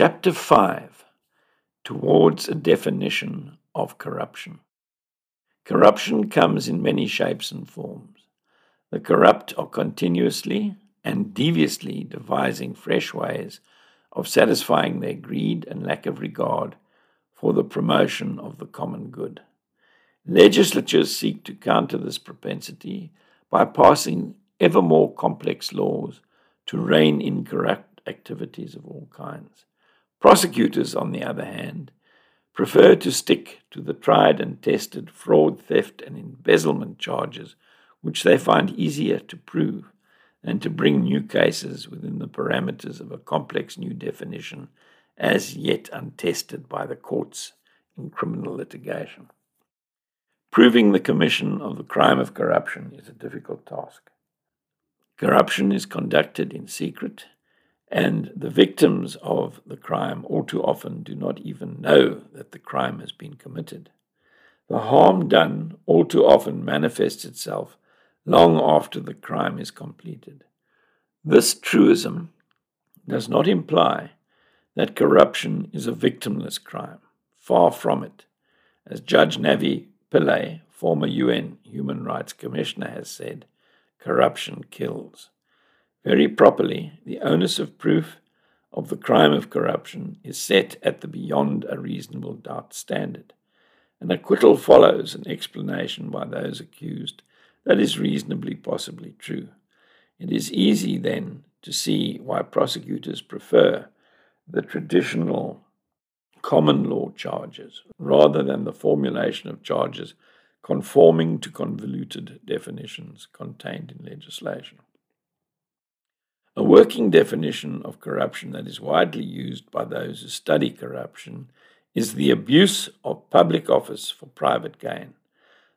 Chapter 5 Towards a Definition of Corruption. Corruption comes in many shapes and forms. The corrupt are continuously and deviously devising fresh ways of satisfying their greed and lack of regard for the promotion of the common good. Legislatures seek to counter this propensity by passing ever more complex laws to rein in corrupt activities of all kinds. Prosecutors, on the other hand, prefer to stick to the tried and tested fraud, theft, and embezzlement charges, which they find easier to prove than to bring new cases within the parameters of a complex new definition as yet untested by the courts in criminal litigation. Proving the commission of the crime of corruption is a difficult task. Corruption is conducted in secret and the victims of the crime all too often do not even know that the crime has been committed. The harm done all too often manifests itself long after the crime is completed. This truism does not imply that corruption is a victimless crime. Far from it. As Judge Navi Pillay, former UN Human Rights Commissioner, has said, corruption kills. Very properly, the onus of proof of the crime of corruption is set at the beyond a reasonable doubt standard. An acquittal follows an explanation by those accused that is reasonably possibly true. It is easy then to see why prosecutors prefer the traditional common law charges rather than the formulation of charges conforming to convoluted definitions contained in legislation. A working definition of corruption that is widely used by those who study corruption is the abuse of public office for private gain.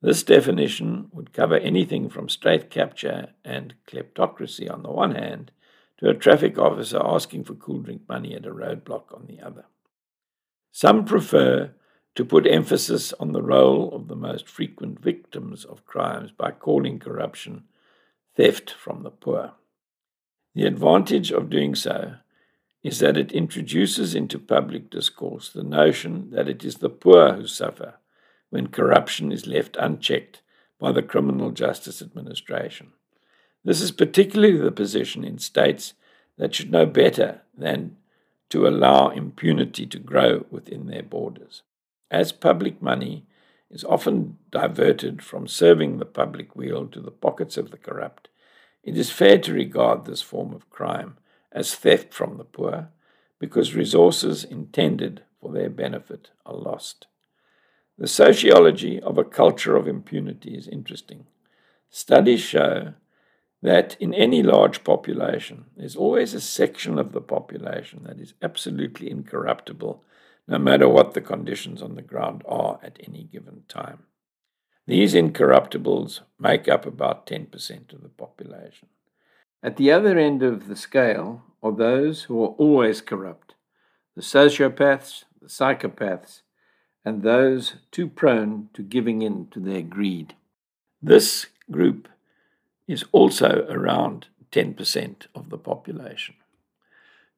This definition would cover anything from state capture and kleptocracy on the one hand to a traffic officer asking for cool drink money at a roadblock on the other. Some prefer to put emphasis on the role of the most frequent victims of crimes by calling corruption theft from the poor. The advantage of doing so is that it introduces into public discourse the notion that it is the poor who suffer when corruption is left unchecked by the criminal justice administration. This is particularly the position in states that should know better than to allow impunity to grow within their borders. As public money is often diverted from serving the public weal to the pockets of the corrupt, it is fair to regard this form of crime as theft from the poor because resources intended for their benefit are lost. The sociology of a culture of impunity is interesting. Studies show that in any large population, there's always a section of the population that is absolutely incorruptible, no matter what the conditions on the ground are at any given time. These incorruptibles make up about 10% of the population. At the other end of the scale are those who are always corrupt the sociopaths, the psychopaths, and those too prone to giving in to their greed. This group is also around 10% of the population.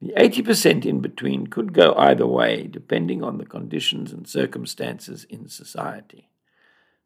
The 80% in between could go either way depending on the conditions and circumstances in society.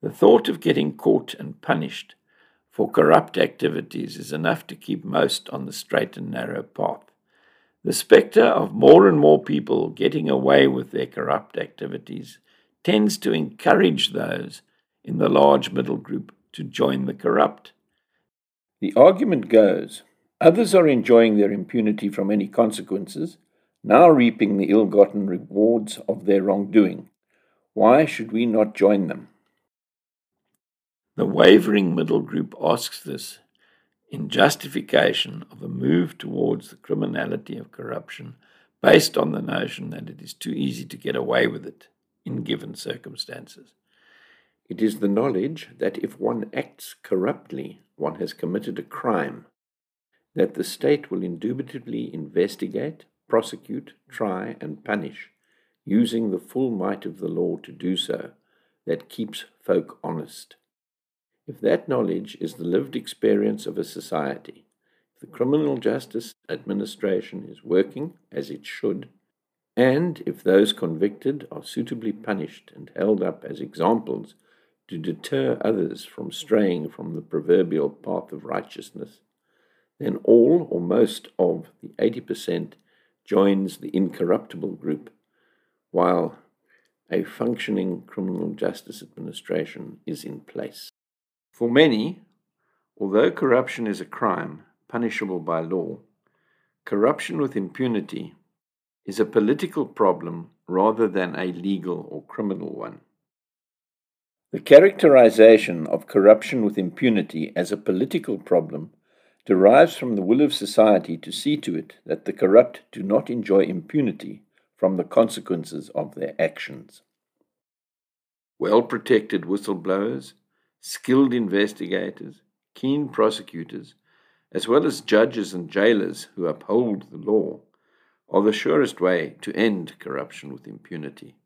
The thought of getting caught and punished for corrupt activities is enough to keep most on the straight and narrow path. The spectre of more and more people getting away with their corrupt activities tends to encourage those in the large middle group to join the corrupt. The argument goes others are enjoying their impunity from any consequences, now reaping the ill gotten rewards of their wrongdoing. Why should we not join them? The wavering middle group asks this in justification of a move towards the criminality of corruption based on the notion that it is too easy to get away with it in given circumstances. It is the knowledge that if one acts corruptly, one has committed a crime, that the state will indubitably investigate, prosecute, try, and punish, using the full might of the law to do so, that keeps folk honest. If that knowledge is the lived experience of a society, if the criminal justice administration is working as it should, and if those convicted are suitably punished and held up as examples to deter others from straying from the proverbial path of righteousness, then all or most of the 80% joins the incorruptible group, while a functioning criminal justice administration is in place. For many, although corruption is a crime punishable by law, corruption with impunity is a political problem rather than a legal or criminal one. The characterization of corruption with impunity as a political problem derives from the will of society to see to it that the corrupt do not enjoy impunity from the consequences of their actions. Well protected whistleblowers, skilled investigators, keen prosecutors, as well as judges and jailers who uphold the law, are the surest way to end corruption with impunity.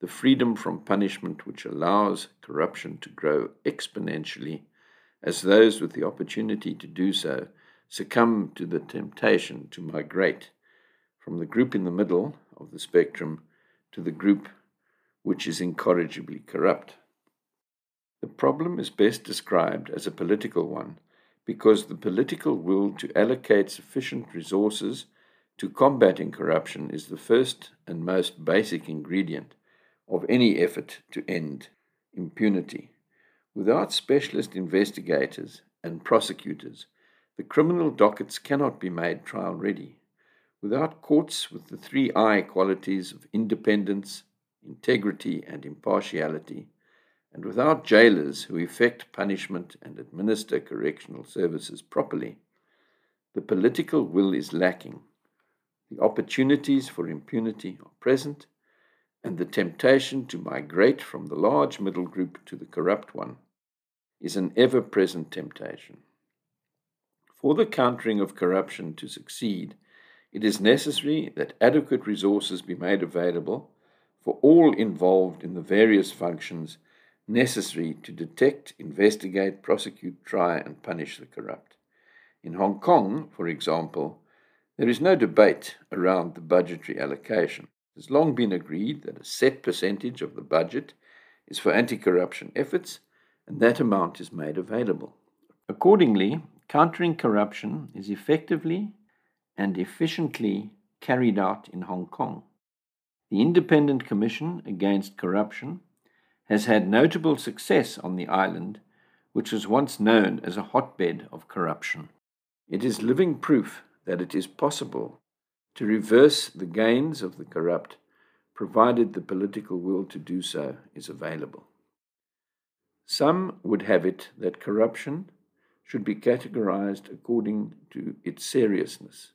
The freedom from punishment which allows corruption to grow exponentially as those with the opportunity to do so succumb to the temptation to migrate from the group in the middle of the spectrum to the group which is incorrigibly corrupt. The problem is best described as a political one because the political will to allocate sufficient resources to combating corruption is the first and most basic ingredient of any effort to end impunity. Without specialist investigators and prosecutors, the criminal dockets cannot be made trial ready. Without courts with the three I qualities of independence, integrity, and impartiality, and without jailers who effect punishment and administer correctional services properly, the political will is lacking the opportunities for impunity are present, and the temptation to migrate from the large middle group to the corrupt one is an ever present temptation. For the countering of corruption to succeed, it is necessary that adequate resources be made available for all involved in the various functions necessary to detect, investigate, prosecute, try, and punish the corrupt. In Hong Kong, for example, there is no debate around the budgetary allocation. It has long been agreed that a set percentage of the budget is for anti corruption efforts, and that amount is made available. Accordingly, countering corruption is effectively and efficiently carried out in Hong Kong. The Independent Commission Against Corruption has had notable success on the island, which was once known as a hotbed of corruption. It is living proof that it is possible to reverse the gains of the corrupt, provided the political will to do so is available. Some would have it that corruption should be categorized according to its seriousness.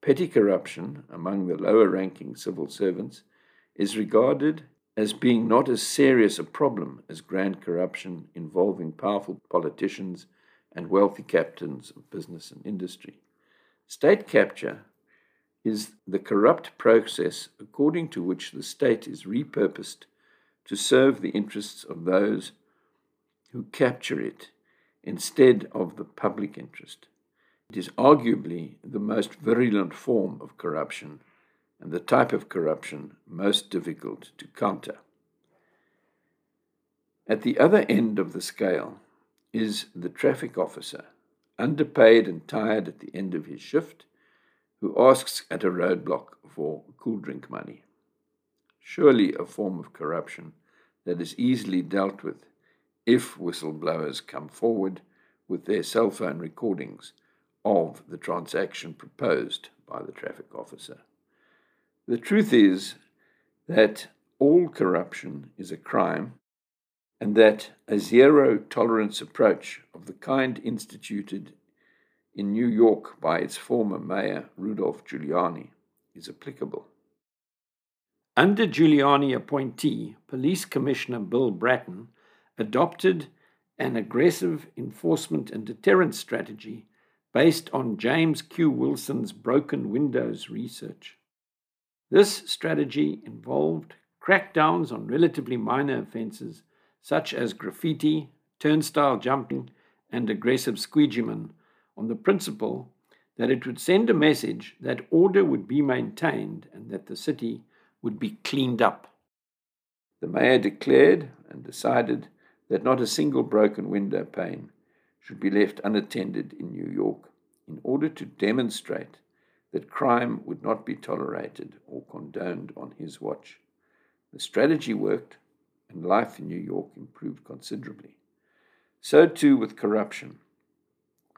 Petty corruption among the lower ranking civil servants is regarded as being not as serious a problem as grand corruption involving powerful politicians and wealthy captains of business and industry. State capture is the corrupt process according to which the state is repurposed to serve the interests of those who capture it instead of the public interest. It is arguably the most virulent form of corruption and the type of corruption most difficult to counter. At the other end of the scale is the traffic officer underpaid and tired at the end of his shift, who asks at a roadblock for cool drink money. Surely a form of corruption that is easily dealt with if whistleblowers come forward with their cell phone recordings of the transaction proposed by the traffic officer. The truth is that all corruption is a crime and that a zero tolerance approach of the kind instituted in New York by its former mayor, Rudolph Giuliani, is applicable. Under Giuliani appointee, Police Commissioner Bill Bratton adopted an aggressive enforcement and deterrence strategy based on James Q. Wilson's broken windows research. This strategy involved crackdowns on relatively minor offences such as graffiti, turnstile jumping, and aggressive squeegeemen on the principle that it would send a message that order would be maintained and that the city would be cleaned up. The mayor declared and decided that not a single broken window pane should be left unattended in New York in order to demonstrate that crime would not be tolerated or condoned on his watch. The strategy worked, and life in New York improved considerably. So too with corruption,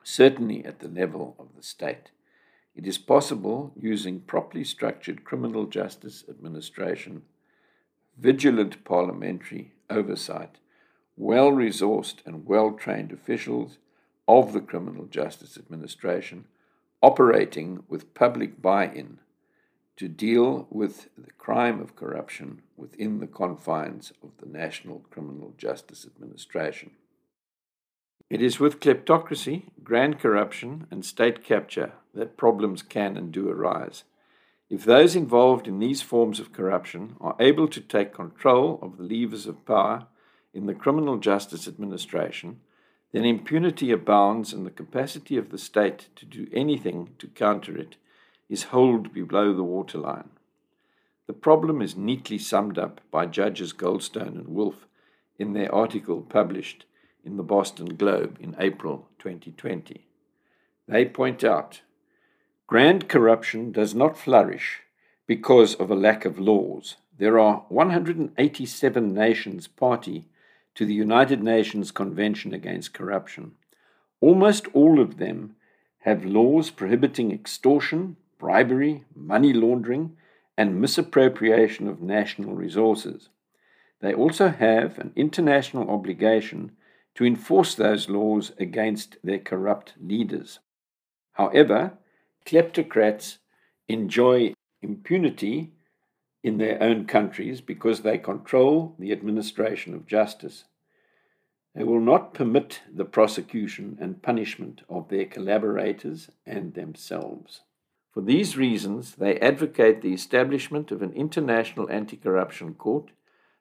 certainly at the level of the state. It is possible, using properly structured criminal justice administration, vigilant parliamentary oversight, well resourced and well trained officials of the criminal justice administration operating with public buy in to deal with the crime of corruption within the confines of the National Criminal Justice Administration. It is with kleptocracy, grand corruption, and state capture that problems can and do arise. If those involved in these forms of corruption are able to take control of the levers of power in the criminal justice administration, then impunity abounds and the capacity of the state to do anything to counter it is holed below the waterline. The problem is neatly summed up by Judges Goldstone and Wolf in their article published in the Boston Globe in April 2020. They point out grand corruption does not flourish because of a lack of laws. There are 187 nations party to the United Nations Convention Against Corruption. Almost all of them have laws prohibiting extortion, bribery, money laundering, and misappropriation of national resources. They also have an international obligation to enforce those laws against their corrupt leaders. However, kleptocrats enjoy impunity in their own countries because they control the administration of justice. They will not permit the prosecution and punishment of their collaborators and themselves. For these reasons, they advocate the establishment of an international anti corruption court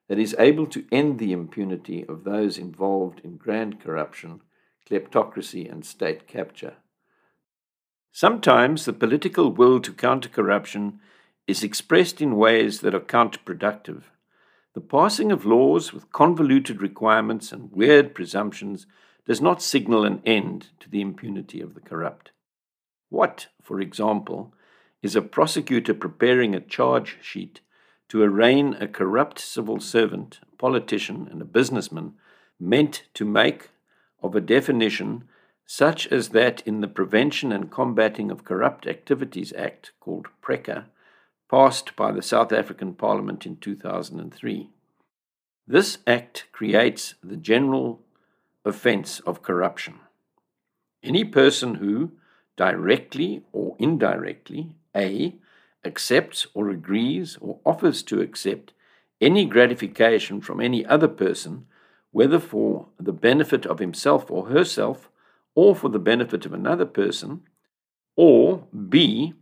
that is able to end the impunity of those involved in grand corruption, kleptocracy, and state capture. Sometimes the political will to counter corruption is expressed in ways that are counterproductive. The passing of laws with convoluted requirements and weird presumptions does not signal an end to the impunity of the corrupt. What, for example, is a prosecutor preparing a charge sheet to arraign a corrupt civil servant, politician, and a businessman meant to make of a definition such as that in the Prevention and Combating of Corrupt Activities Act, called PRECCA, passed by the South African Parliament in 2003. This act creates the general offence of corruption. Any person who, directly or indirectly, A, accepts or agrees or offers to accept any gratification from any other person, whether for the benefit of himself or herself, or for the benefit of another person, or B,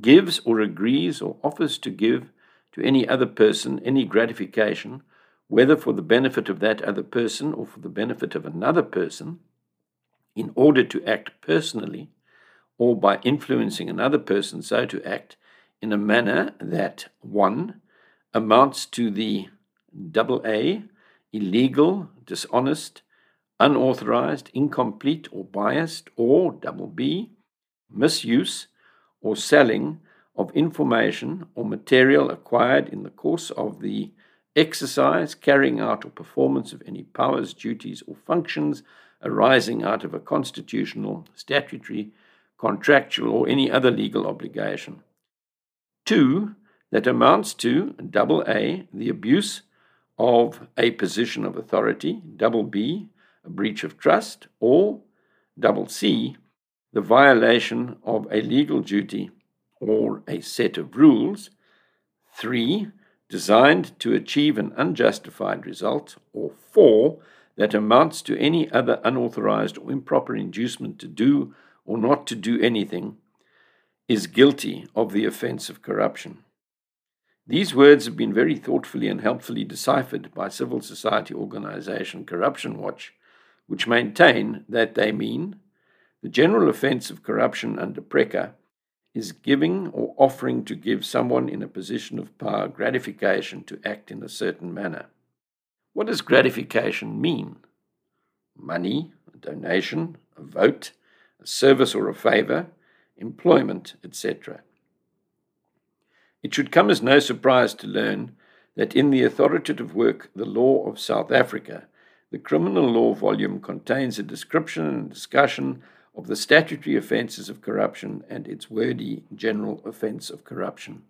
gives or agrees or offers to give to any other person any gratification, whether for the benefit of that other person or for the benefit of another person, in order to act personally, or by influencing another person so to act in a manner that 1. amounts to the double A, illegal, dishonest, unauthorized, incomplete, or biased, or double B, misuse or selling of information or material acquired in the course of the exercise, carrying out, or performance of any powers, duties, or functions arising out of a constitutional, statutory, contractual, or any other legal obligation. Two, that amounts to double A, the abuse of a position of authority, double B, a breach of trust, or double C, the violation of a legal duty or a set of rules. Three, designed to achieve an unjustified result, or four, that amounts to any other unauthorized or improper inducement to do or not to do anything is guilty of the offense of corruption. These words have been very thoughtfully and helpfully deciphered by civil society organization Corruption Watch, which maintain that they mean The general offence of corruption under PRECCA is giving or offering to give someone in a position of power gratification to act in a certain manner. What does gratification mean? Money, a donation, a vote, a service or a favor, employment, etc. It should come as no surprise to learn that in the authoritative work The Law of South Africa, the criminal law volume contains a description and discussion of the statutory offences of corruption and its wordy general offence of corruption.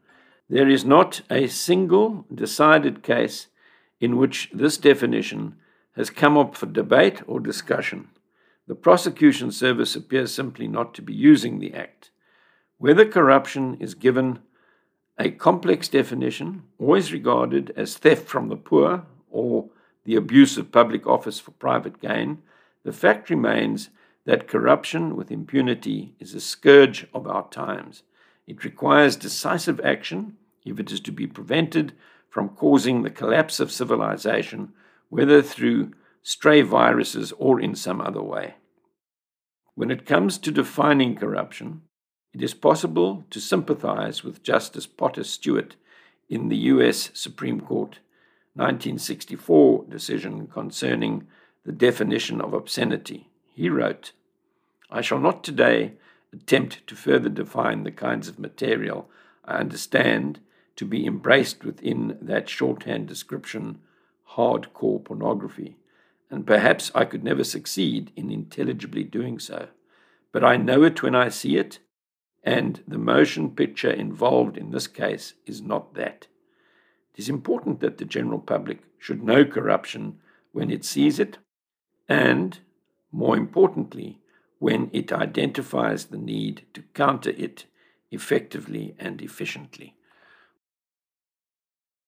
There is not a single decided case in which this definition has come up for debate or discussion. The prosecution service appears simply not to be using the Act. Whether corruption is given a complex definition, always regarded as theft from the poor or the abuse of public office for private gain, the fact remains that corruption with impunity is a scourge of our times. It requires decisive action if it is to be prevented from causing the collapse of civilization, whether through stray viruses or in some other way. When it comes to defining corruption, it is possible to sympathize with Justice Potter Stewart in the U.S. Supreme Court 1964 decision concerning the definition of obscenity. He wrote, I shall not today attempt to further define the kinds of material I understand to be embraced within that shorthand description, hardcore pornography, and perhaps I could never succeed in intelligibly doing so. But I know it when I see it, and the motion picture involved in this case is not that. It is important that the general public should know corruption when it sees it, and, more importantly, when it identifies the need to counter it effectively and efficiently.